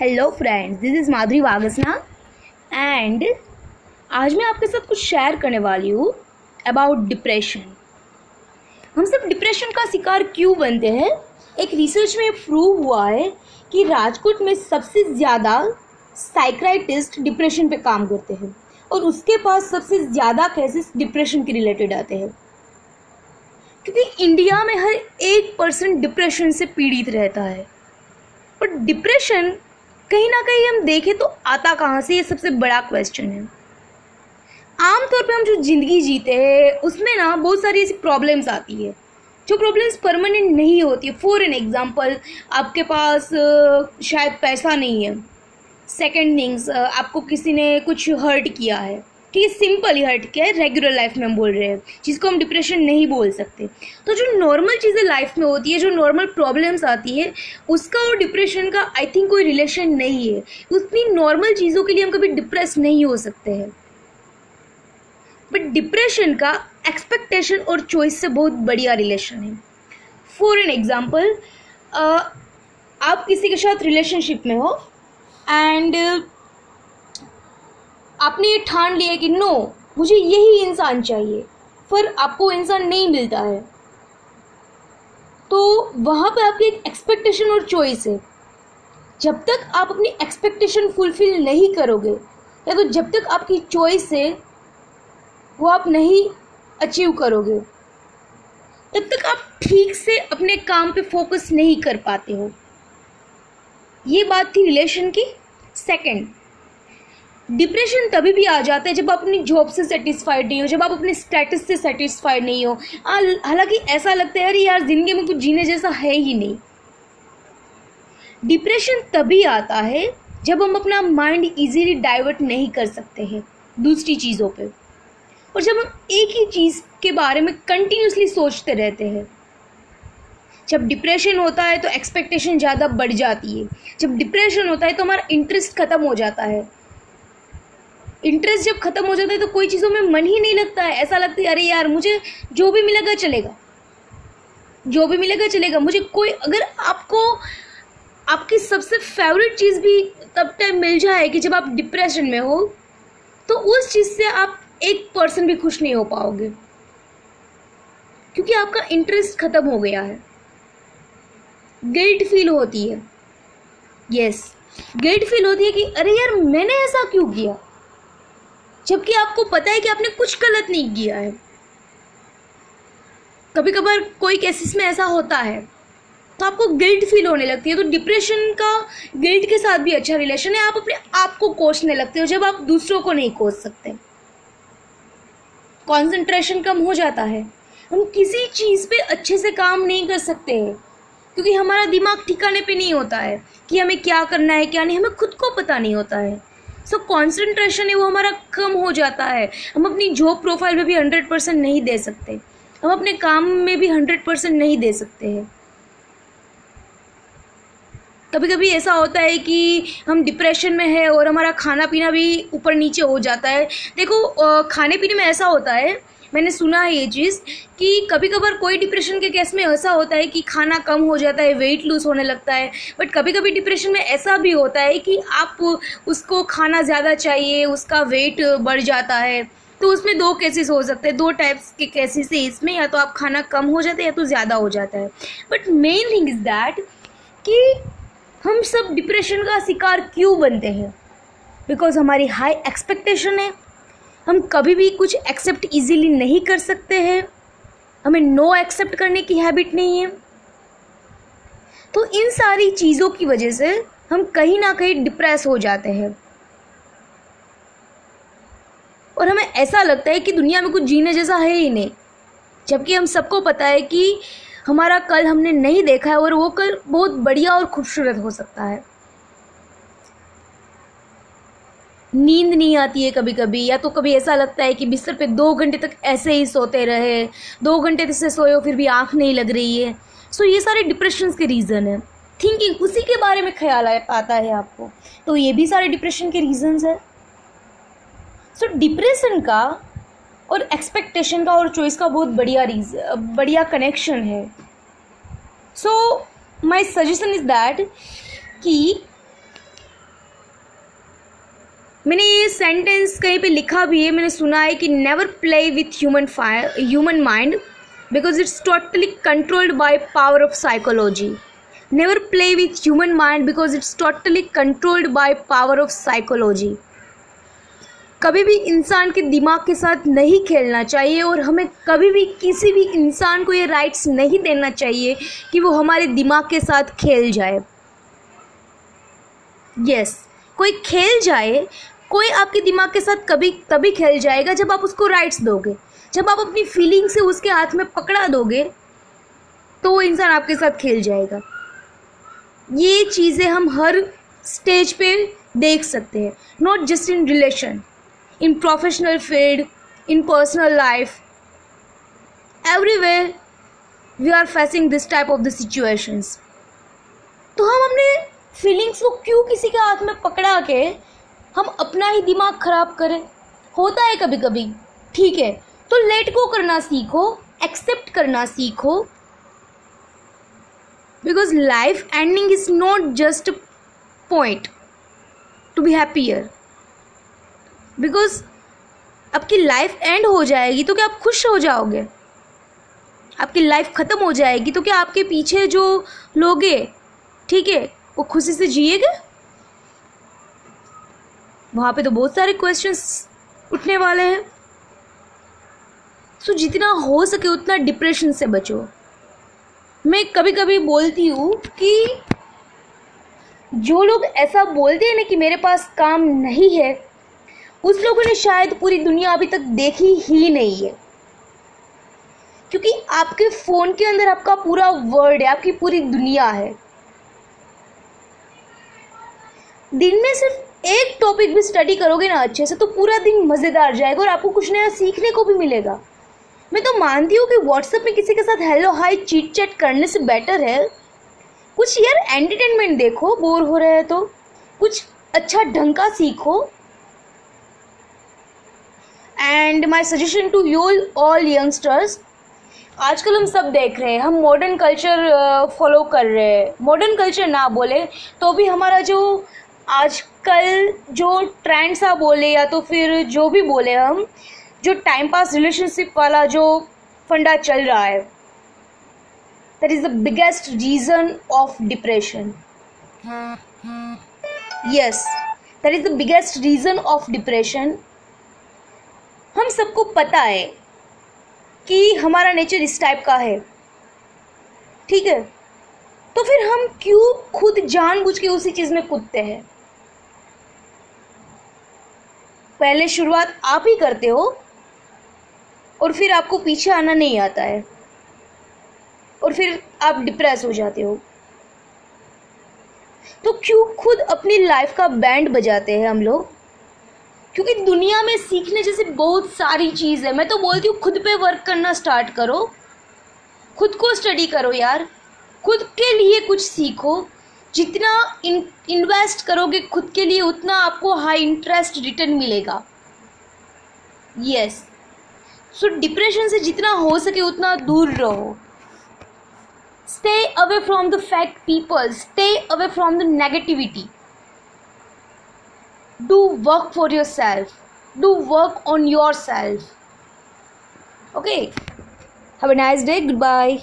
Hello friends this is Madhuri Vagsana and आज मैं आपके साथ कुछ शेयर करने वाली हूँ अबाउट डिप्रेशन हम सब डिप्रेशन का शिकार क्यों बनते हैं? एक रिसर्च में प्रूव हुआ है कि राजकोट में सबसे ज़्यादा साइक्राइटिस्ट डिप्रेशन पे काम करते हैं और उसके पास सबसे ज़्यादा केसेस डिप्रेशन के रिलेटेड आते हैं. क्योंकि इंडिया में हर एक पर्सन डिप्रेशन से पीड़ित रहता है. पर डिप्रेशन कहीं ना कहीं हम देखें तो आता कहाँ से? ये सबसे बड़ा क्वेश्चन है। आमतौर पे हम जो ज़िंदगी जीते हैं, उसमें ना बहुत सारी ऐसी प्रॉब्लम्स आती है, जो प्रॉब्लम्स परमानेंट नहीं होती है। फॉर एन एग्ज़ाम्पल आपके पास शायद पैसा नहीं है। सेकेंड थिंग्स आपको किसी ने कुछ हर्ट किया है। है सिंपल ही हर्ट क्या है रेगुलर लाइफ में हम बोल रहे हैं, जिसको हम डिप्रेशन नहीं बोल सकते। तो जो नॉर्मल चीज़ें लाइफ में होती है, जो नॉर्मल प्रॉब्लम्स आती है, उसका और डिप्रेशन का आई थिंक कोई रिलेशन नहीं है। उतनी नॉर्मल चीज़ों के लिए हम कभी डिप्रेस नहीं हो सकते हैं। बट डिप्रेशन का एक्सपेक्टेशन और चॉइस से बहुत बढ़िया रिलेशन है। फॉर एन एग्ज़ाम्पल आप किसी के साथ रिलेशनशिप में हो एंड आपने ये ठान लिया कि नो, मुझे यही इंसान चाहिए पर आपको इंसान नहीं मिलता है। तो वहाँ पर आपकी एक एक्सपेक्टेशन और चॉइस है। जब तक आप अपनी एक्सपेक्टेशन फुलफिल नहीं करोगे, या तो जब तक आपकी चॉइस है, वो आप नहीं अचीव करोगे। तब तक आप ठीक से अपने काम पे फोकस नहीं कर पाते हो। ये बात थी रिलेशन की। सेकंड डिप्रेशन तभी भी आ जाता है जब आप अपनी जॉब से सेटिस्फाइड नहीं हो, जब आप अपने स्टेटस से सेटिस्फाइड नहीं हो। हालाँकि ऐसा लगता है, अरे यार, ज़िंदगी में कुछ जीने जैसा है ही नहीं। डिप्रेशन तभी आता है जब हम अपना माइंड इजीली डाइवर्ट नहीं कर सकते हैं दूसरी चीज़ों पे। और जब हम एक ही चीज़ के बारे में कंटिन्यूसली सोचते रहते हैं। जब डिप्रेशन होता है तो एक्सपेक्टेशन ज़्यादा बढ़ जाती है। जब डिप्रेशन होता है तो हमारा इंटरेस्ट ख़त्म हो जाता है। इंटरेस्ट जब खत्म हो जाता है तो कोई चीज़ों में मन ही नहीं लगता है। ऐसा लगता है, अरे यार, मुझे जो भी मिलेगा चलेगा। जो भी मिलेगा चलेगा। मुझे कोई, अगर आपको, आपकी सबसे फेवरेट चीज़ भी तब टाइम मिल जाए कि जब आप डिप्रेशन में हो तो उस चीज़ से आप एक पर्सन भी खुश नहीं हो पाओगे। क्योंकि आपका इंटरेस्ट खत्म हो गया है। गिल्ट फील होती है। यस गिल्ट फील होती है कि, अरे यार, मैंने ऐसा क्यों किया? जबकि आपको पता है कि आपने कुछ गलत नहीं किया है। कभी कभार कोई केसेस में ऐसा होता है तो आपको गिल्ट फील होने लगती है तो डिप्रेशन का गिल्ट के साथ भी अच्छा रिलेशन है, आप अपने आप को कोसने लगते हो जब आप दूसरों को नहीं कोस सकते। कंसंट्रेशन कम हो जाता है। हम किसी चीज़ पे अच्छे से काम नहीं कर सकते हैं, क्योंकि हमारा दिमाग ठिकाने पे नहीं होता है कि हमें क्या करना है, क्या नहीं, हमें खुद को पता नहीं होता है। सो so, कॉन्सेंट्रेशन है वो हमारा कम हो जाता है। हम अपनी जॉब प्रोफ़ाइल में भी हंड्रेड परसेंट नहीं दे सकते। हम अपने काम में भी हंड्रेड परसेंट नहीं दे सकते हैं। कभी कभी ऐसा होता है कि हम डिप्रेशन में है और हमारा खाना पीना भी ऊपर नीचे हो जाता है। देखो खाने पीने में ऐसा होता है मैंने सुना है ये चीज़ कि कभी कभार कोई डिप्रेशन के केस में ऐसा होता है कि खाना कम हो जाता है वेट लूज होने लगता है। बट कभी कभी डिप्रेशन में ऐसा भी होता है कि आप उसको खाना ज़्यादा चाहिए, उसका वेट बढ़ जाता है। तो उसमें दो केसेस हो सकते हैं, दो टाइप्स के केसेस है इसमें। या तो आप खाना कम हो जाता है या तो ज़्यादा हो जाता है। But main thing is that कि हम सब डिप्रेशन का शिकार क्यों बनते हैं? बिकॉज़ हमारी हाई एक्सपेक्टेशन है। हम कभी भी कुछ एक्सेप्ट इजीली नहीं कर सकते हैं। हमें नो एक्सेप्ट करने की हैबिट नहीं है। तो इन सारी चीज़ों की वजह से हम कहीं ना कहीं डिप्रेस हो जाते हैं। और हमें ऐसा लगता है कि दुनिया में कुछ जीने जैसा है ही नहीं। जबकि हम सबको पता है कि हमारा कल हमने नहीं देखा है और वो कल बहुत बढ़िया और खूबसूरत हो सकता है। नींद नहीं आती है कभी कभी या तो कभी ऐसा लगता है कि बिस्तर पे दो घंटे तक ऐसे ही सोते रहे, दो घंटे से सोए हो फिर भी आँख नहीं लग रही है। सो ये सारे डिप्रेशन के रीज़न है। थिंकिंग उसी के बारे में ख्याल आता है आपको। तो ये भी सारे डिप्रेशन के रीजंस है। सो डिप्रेशन का और एक्सपेक्टेशन का और चॉइस का बहुत बढ़िया रीजन बढ़िया कनेक्शन है। So my suggestion is that कि मैंने ये सेंटेंस कहीं पे लिखा भी है मैंने सुना है कि never play with human fire human mind because it's totally controlled by power of psychology never play with human mind because it's totally controlled by power of psychology कभी भी इंसान के दिमाग के साथ नहीं खेलना चाहिए और हमें कभी भी किसी भी इंसान को ये राइट्स नहीं देना चाहिए कि वो हमारे दिमाग के साथ खेल जाए। यस yes, कोई खेल जाए कोई आपके दिमाग के साथ कभी, तभी खेल जाएगा जब आप उसको राइट्स दोगे। जब आप अपनी फीलिंग से उसके हाथ में पकड़ा दोगे तो वो इंसान आपके साथ खेल जाएगा। ये चीज़ें हम हर स्टेज पे देख सकते हैं। Not just in relation in professional field in personal life Everywhere we are facing this type of the situations. तो हम अपने फीलिंग्स को क्यों किसी के हाथ में पकड़ा के हम अपना ही दिमाग खराब करें। होता है कभी कभी ठीक है तो लेट गो करना सीखो एक्सेप्ट करना सीखो। Because life ending is not just point to be happier because आपकी लाइफ एंड हो जाएगी तो क्या आप खुश हो जाओगे? आपकी लाइफ ख़त्म हो जाएगी तो क्या आपके पीछे जो लोग ठीक है, वो खुशी से जिएगा? वहाँ पे तो बहुत सारे क्वेश्चंस उठने वाले हैं। सो जितना हो सके उतना डिप्रेशन से बचो। मैं कभी कभी बोलती हूँ कि जो लोग ऐसा बोलते हैं ना कि मेरे पास काम नहीं है, उस लोगों ने शायद पूरी दुनिया अभी तक देखी ही नहीं है। क्योंकि आपके फ़ोन के अंदर आपका पूरा वर्ल्ड है, आपकी पूरी दुनिया है। दिन में सिर्फ़ एक टॉपिक भी स्टडी करोगे ना अच्छे से तो पूरा दिन मज़ेदार जाएगा और आपको कुछ नया सीखने को भी मिलेगा। मैं तो मानती हूँ कि व्हाट्सएप में किसी के साथ हेलो हाई चीट चैट करने से बेटर है। कुछ यार एंटरटेनमेंट देखो बोर हो रहे हैं तो। कुछ अच्छा ढंग का सीखो। And my suggestion to you all youngsters आजकल हम सब देख रहे हैं, हम मॉडर्न कल्चर फॉलो कर रहे हैं। मॉडर्न कल्चर ना बोले तो भी हमारा जो आजकल जो ट्रेंड सा बोले या तो फिर जो भी बोले हम, जो टाइम पास रिलेशनशिप वाला जो फंडा चल रहा है that is the biggest reason of depression yes that is the biggest reason of depression हम सबको पता है कि हमारा नेचर इस टाइप का है। ठीक है? तो फिर हम क्यों खुद जानबूझ के उसी चीज़ में कूदते हैं? पहले शुरुआत आप ही करते हो और फिर आपको पीछे आना नहीं आता है। और फिर आप डिप्रेस हो जाते हो। तो क्यों खुद अपनी लाइफ का बैंड बजाते हैं हम लोग? क्योंकि दुनिया में सीखने जैसे बहुत सारी चीज़ है। मैं तो बोलती हूँ, खुद पे वर्क करना स्टार्ट करो। खुद को स्टडी करो यार। खुद के लिए कुछ सीखो। जितना इन इन्वेस्ट करोगे खुद के लिए, उतना आपको हाई इंटरेस्ट रिटर्न मिलेगा। यस सो डिप्रेशन से जितना हो सके, उतना दूर रहो। Stay away from the fact people stay away from the negativity do work for yourself. Do work on yourself. Okay? Have a nice day. Goodbye.